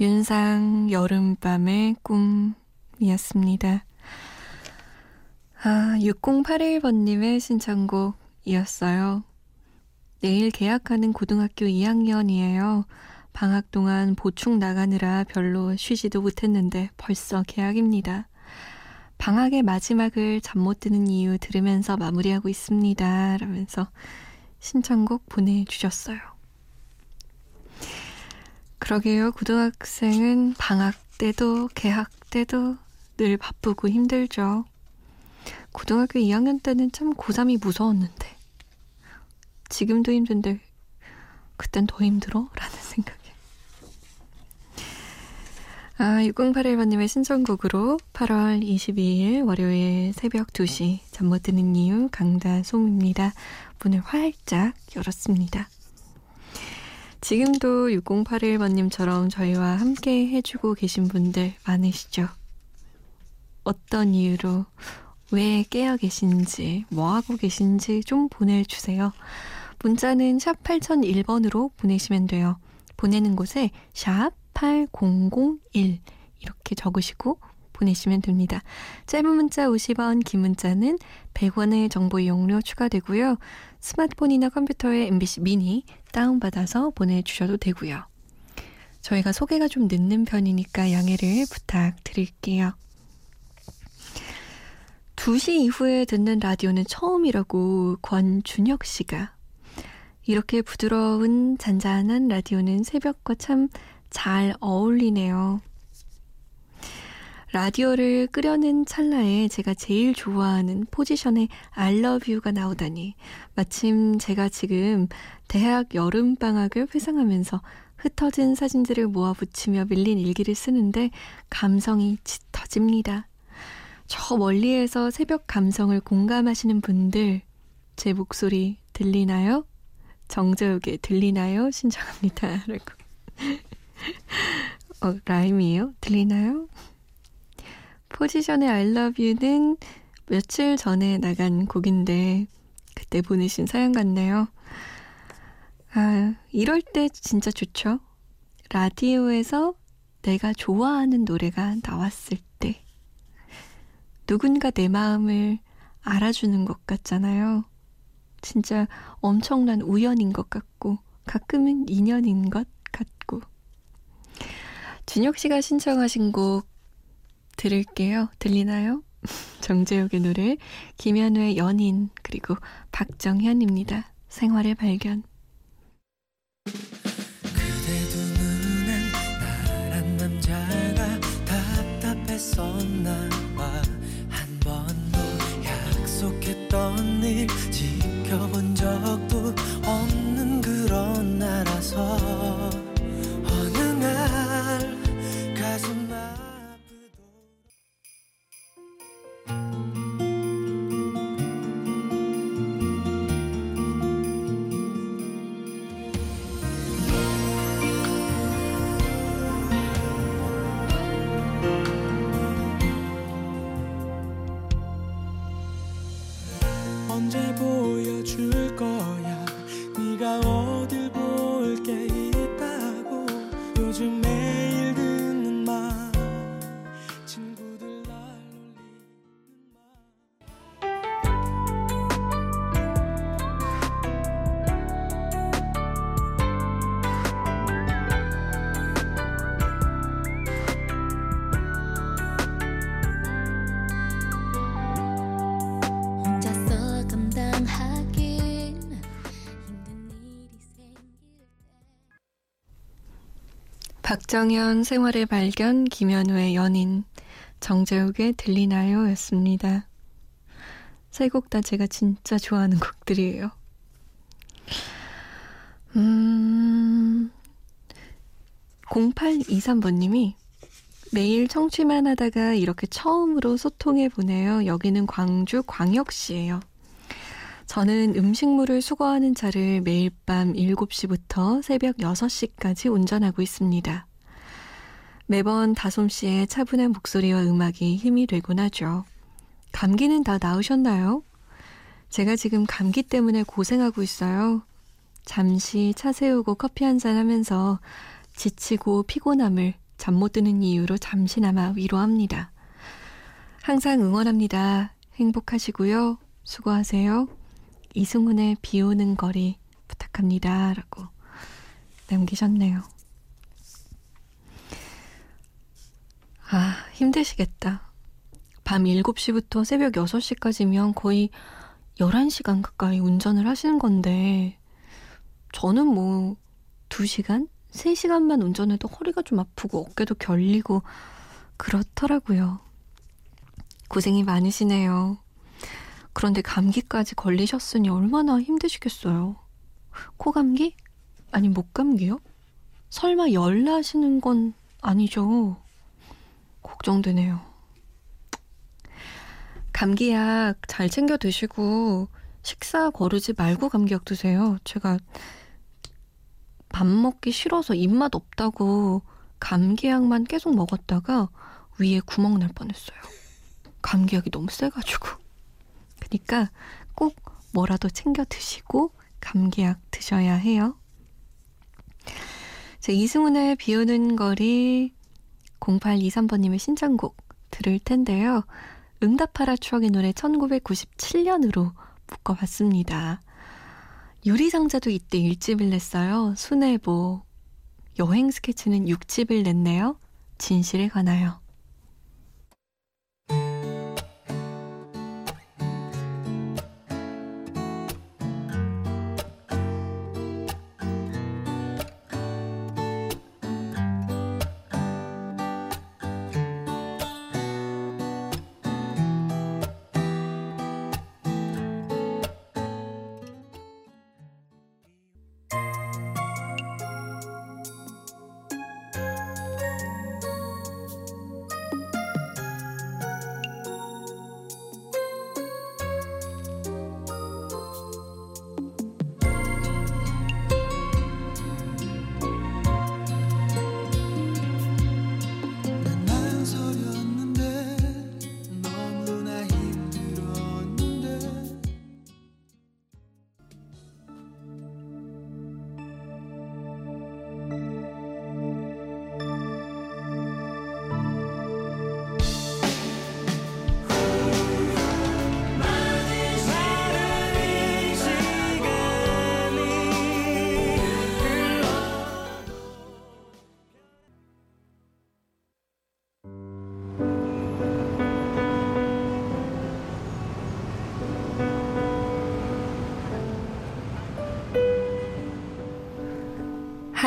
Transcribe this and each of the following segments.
윤상 여름밤의 꿈이었습니다. 아, 6081번님의 신청곡이었어요. 내일 개학하는 고등학교 2학년이에요. 방학 동안 보충 나가느라 별로 쉬지도 못했는데 벌써 개학입니다. 방학의 마지막을 잠 못 드는 이유 들으면서 마무리하고 있습니다. 라면서 신청곡 보내주셨어요. 그러게요. 고등학생은 방학 때도 개학 때도 늘 바쁘고 힘들죠. 고등학교 2학년 때는 참 고3이 무서웠는데 지금도 힘든데 그땐 더 힘들어? 라는 생각이 아, 6081번님의 신청곡으로 8월 22일 월요일 새벽 2시 잠 못 드는 이유 강다솜입니다. 문을 활짝 열었습니다. 지금도 6081번님처럼 저희와 함께 해주고 계신 분들 많으시죠? 어떤 이유로 왜 깨어 계신지, 뭐 하고 계신지 좀 보내주세요. 문자는 샵 8001번으로 보내시면 돼요. 보내는 곳에 샵 8001 이렇게 적으시고 보내시면 됩니다. 짧은 문자 50원, 긴 문자는 100원의 정보 이용료 추가되고요. 스마트폰이나 컴퓨터에 MBC 미니 다운받아서 보내주셔도 되고요. 저희가 소개가 좀 늦는 편이니까 양해를 부탁드릴게요. 2시 이후에 듣는 라디오는 처음이라고 권준혁 씨가 이렇게 부드러운 잔잔한 라디오는 새벽과 참 잘 어울리네요. 라디오를 끄려는 찰나에 제가 제일 좋아하는 포지션의 I love you가 나오다니 마침 제가 지금 대학 여름방학을 회상하면서 흩어진 사진들을 모아 붙이며 밀린 일기를 쓰는데 감성이 짙어집니다. 저 멀리에서 새벽 감성을 공감하시는 분들 제 목소리 들리나요? 정재욱의 들리나요? 신청합니다. 라고 어, 라임이에요? 들리나요? 포지션의 I love you는 며칠 전에 나간 곡인데 그때 보내신 사연 같네요. 아, 이럴 때 진짜 좋죠. 라디오에서 내가 좋아하는 노래가 나왔을 때 누군가 내 마음을 알아주는 것 같잖아요. 진짜 엄청난 우연인 것 같고 가끔은 인연인 것 같고 준혁 씨가 신청하신 곡 들을게요. 들리나요? 정재욱의 노래, 김현우의 연인, 그리고 박정현입니다. 생활의 발견. 남자가 답답했었나 봐 한 번도 약속했던 일 박정현 생활의 발견 김현우의 연인 정재욱의 들리나요 였습니다. 세 곡 다 제가 진짜 좋아하는 곡들이에요. 음, 0823번님이 매일 청취만 하다가 이렇게 처음으로 소통해 보네요. 여기는 광주 광역시예요. 저는 음식물을 수거하는 차를 매일 밤 7시부터 새벽 6시까지 운전하고 있습니다. 매번 다솜 씨의 차분한 목소리와 음악이 힘이 되곤 하죠. 감기는 다 나으셨나요? 제가 지금 감기 때문에 고생하고 있어요. 잠시 차 세우고 커피 한 잔 하면서 지치고 피곤함을 잠 못 드는 이유로 잠시나마 위로합니다. 항상 응원합니다. 행복하시고요. 수고하세요. 이승훈의 비 오는 거리 부탁합니다. 라고 남기셨네요. 아, 힘드시겠다. 밤 7시부터 새벽 6시까지면 거의 11시간 가까이 운전을 하시는 건데, 저는 뭐, 2시간? 3시간만 운전해도 허리가 좀 아프고 어깨도 결리고 그렇더라고요. 고생이 많으시네요. 그런데 감기까지 걸리셨으니 얼마나 힘드시겠어요. 코 감기? 아니, 목 감기요? 설마 열나시는 건 아니죠? 걱정되네요. 감기약 잘 챙겨 드시고 식사 거르지 말고 감기약 드세요. 제가 밥 먹기 싫어서 입맛 없다고 감기약만 계속 먹었다가 위에 구멍 날 뻔했어요. 감기약이 너무 세가지고. 그러니까 꼭 뭐라도 챙겨 드시고 감기약 드셔야 해요. 자, 이승훈의 비 오는 거리 0823번님의 신청곡 들을 텐데요. 응답하라 추억의 노래 1997년으로 묶어봤습니다. 유리상자도 이때 1집을 냈어요. 순애보. 여행 스케치는 6집을 냈네요. 진실에 관하여.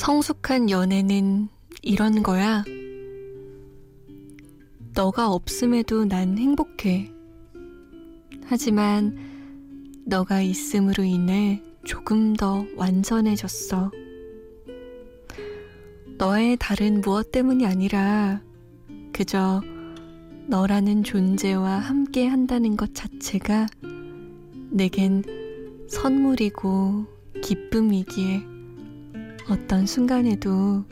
성숙한 연애는 이런 거야. 너가 없음에도 난 행복해. 하지만 너가 있음으로 인해 조금 더 완전해졌어. 너의 다른 무엇 때문이 아니라 그저 너라는 존재와 함께 한다는 것 자체가 내겐 선물이고 기쁨이기에 어떤 순간에도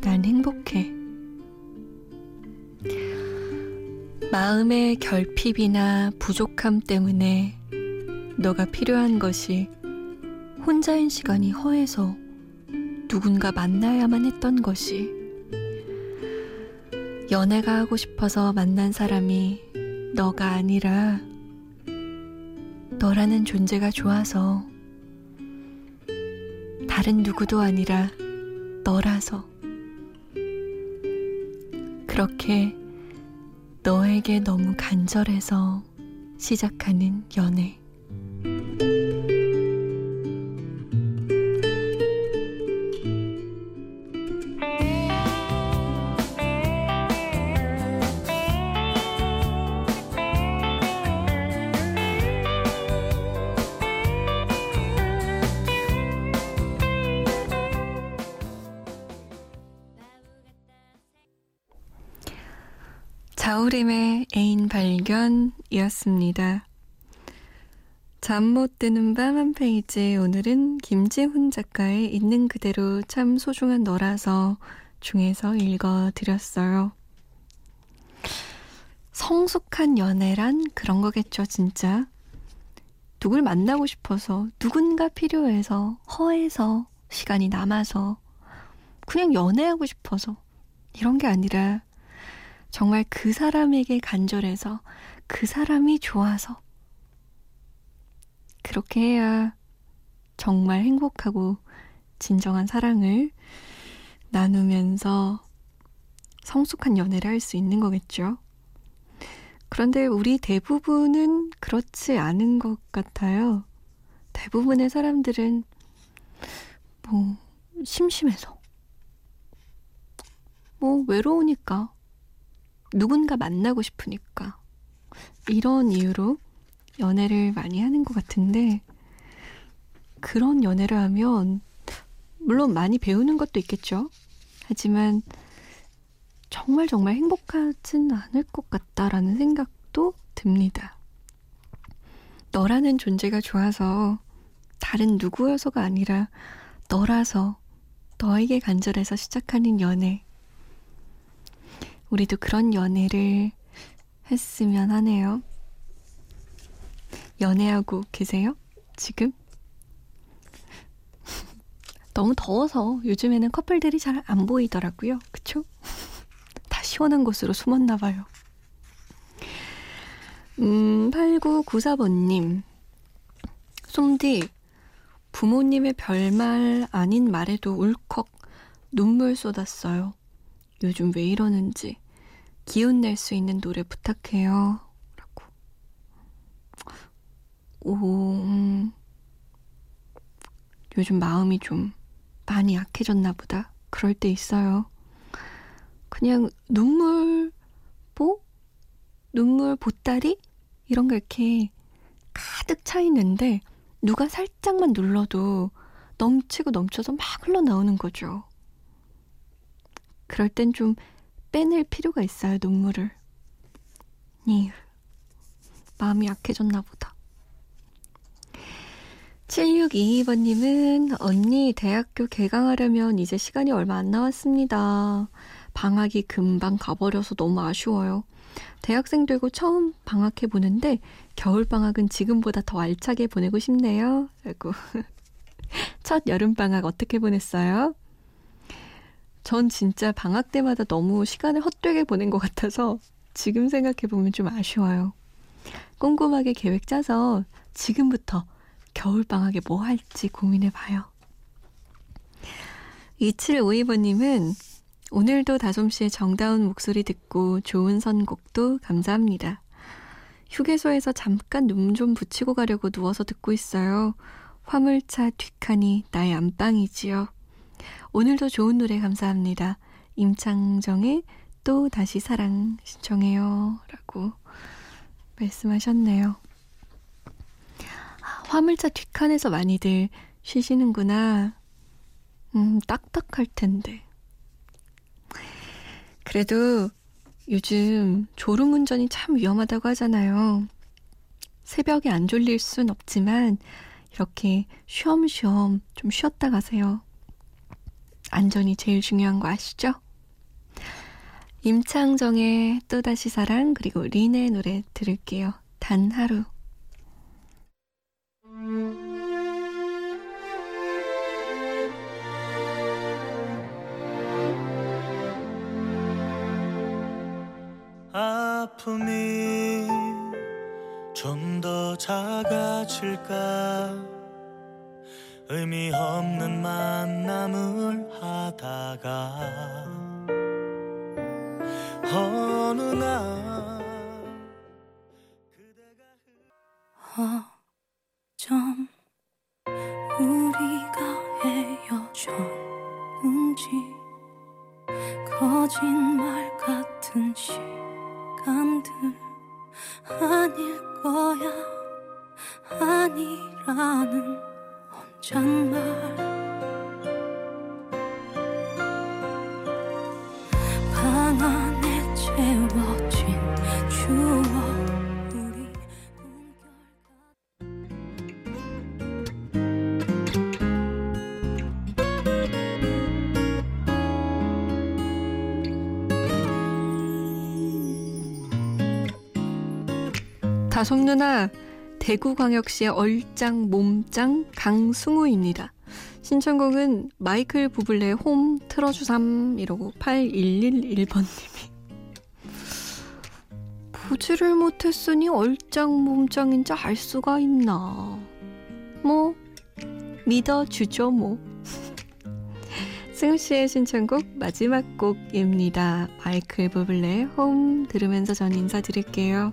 난 행복해. 마음의 결핍이나 부족함 때문에 너가 필요한 것이 혼자인 시간이 허해서 누군가 만나야만 했던 것이 연애가 하고 싶어서 만난 사람이 너가 아니라 너라는 존재가 좋아서 다른 누구도 아니라 너라서 그렇게 너에게 너무 간절해서 시작하는 연애. 자우림의 애인 발견이었습니다. 잠 못 드는 밤 한 페이지 오늘은 김재훈 작가의 있는 그대로 참 소중한 너라서 중에서 읽어드렸어요. 성숙한 연애란 그런 거겠죠, 진짜. 누굴 만나고 싶어서, 누군가 필요해서, 허해서, 시간이 남아서, 그냥 연애하고 싶어서, 이런 게 아니라, 정말 그 사람에게 간절해서 그 사람이 좋아서 그렇게 해야 정말 행복하고 진정한 사랑을 나누면서 성숙한 연애를 할 수 있는 거겠죠. 그런데 우리 대부분은 그렇지 않은 것 같아요. 대부분의 사람들은 뭐 심심해서 뭐 외로우니까 누군가 만나고 싶으니까. 이런 이유로 연애를 많이 하는 것 같은데, 그런 연애를 하면, 물론 많이 배우는 것도 있겠죠. 하지만, 정말 정말 행복하진 않을 것 같다라는 생각도 듭니다. 너라는 존재가 좋아서 다른 누구여서가 아니라 너라서 너에게 간절해서 시작하는 연애. 우리도 그런 연애를 했으면 하네요. 연애하고 계세요? 지금? 너무 더워서 요즘에는 커플들이 잘 안 보이더라고요. 그쵸? 다 시원한 곳으로 숨었나 봐요. 음, 8994번님. 솜디, 부모님의 별말 아닌 말에도 울컥 눈물 쏟았어요. 요즘 왜 이러는지 기운 낼 수 있는 노래 부탁해요. 라고. 오, 음, 요즘 마음이 좀 많이 약해졌나 보다. 그럴 때 있어요. 그냥 눈물, 보? 눈물 보따리? 이런 거 이렇게 가득 차 있는데 누가 살짝만 눌러도 넘치고 넘쳐서 막 흘러나오는 거죠. 그럴 땐 좀 빼낼 필요가 있어요, 눈물을. 이 마음이 약해졌나 보다. 7622번님은 언니 대학교 개강하려면 이제 시간이 얼마 안 남았습니다. 방학이 금방 가버려서 너무 아쉬워요. 대학생 되고 처음 방학해 보는데 겨울 방학은 지금보다 더 알차게 보내고 싶네요. 라고 첫 여름 방학 어떻게 보냈어요? 전 진짜 방학 때마다 너무 시간을 헛되게 보낸 것 같아서 지금 생각해보면 좀 아쉬워요. 꼼꼼하게 계획 짜서 지금부터 겨울방학에 뭐 할지 고민해봐요. 2752번님은 오늘도 다솜씨의 정다운 목소리 듣고 좋은 선곡도 감사합니다. 휴게소에서 잠깐 눈 좀 붙이고 가려고 누워서 듣고 있어요. 화물차 뒷칸이 나의 안방이지요. 오늘도 좋은 노래 감사합니다. 임창정의 또 다시 사랑 신청해요. 라고 말씀하셨네요. 아, 화물차 뒷칸에서 많이들 쉬시는구나. 음, 딱딱할 텐데. 그래도 요즘 졸음 운전이 참 위험하다고 하잖아요. 새벽에 안 졸릴 순 없지만, 이렇게 쉬엄쉬엄 좀 쉬었다 가세요. 안전이 제일 중요한 거 아시죠? 임창정의 또다시 사랑 그리고 린의 노래 들을게요. 단 하루. 거짓말 같은 시간들 아닐 거야 아니라는 혼잣말 다솜 누나, 대구광역시의 얼짱 몸짱 강승우입니다. 신청곡은 마이클 부블레의 홈 틀어주삼 이러고 8111번님이 보지를 못했으니 얼짱 몸짱인지 알 수가 있나 뭐 믿어주죠 뭐 승우씨의 신청곡 마지막 곡입니다. 마이클 부블레의 홈 들으면서 전 인사드릴게요.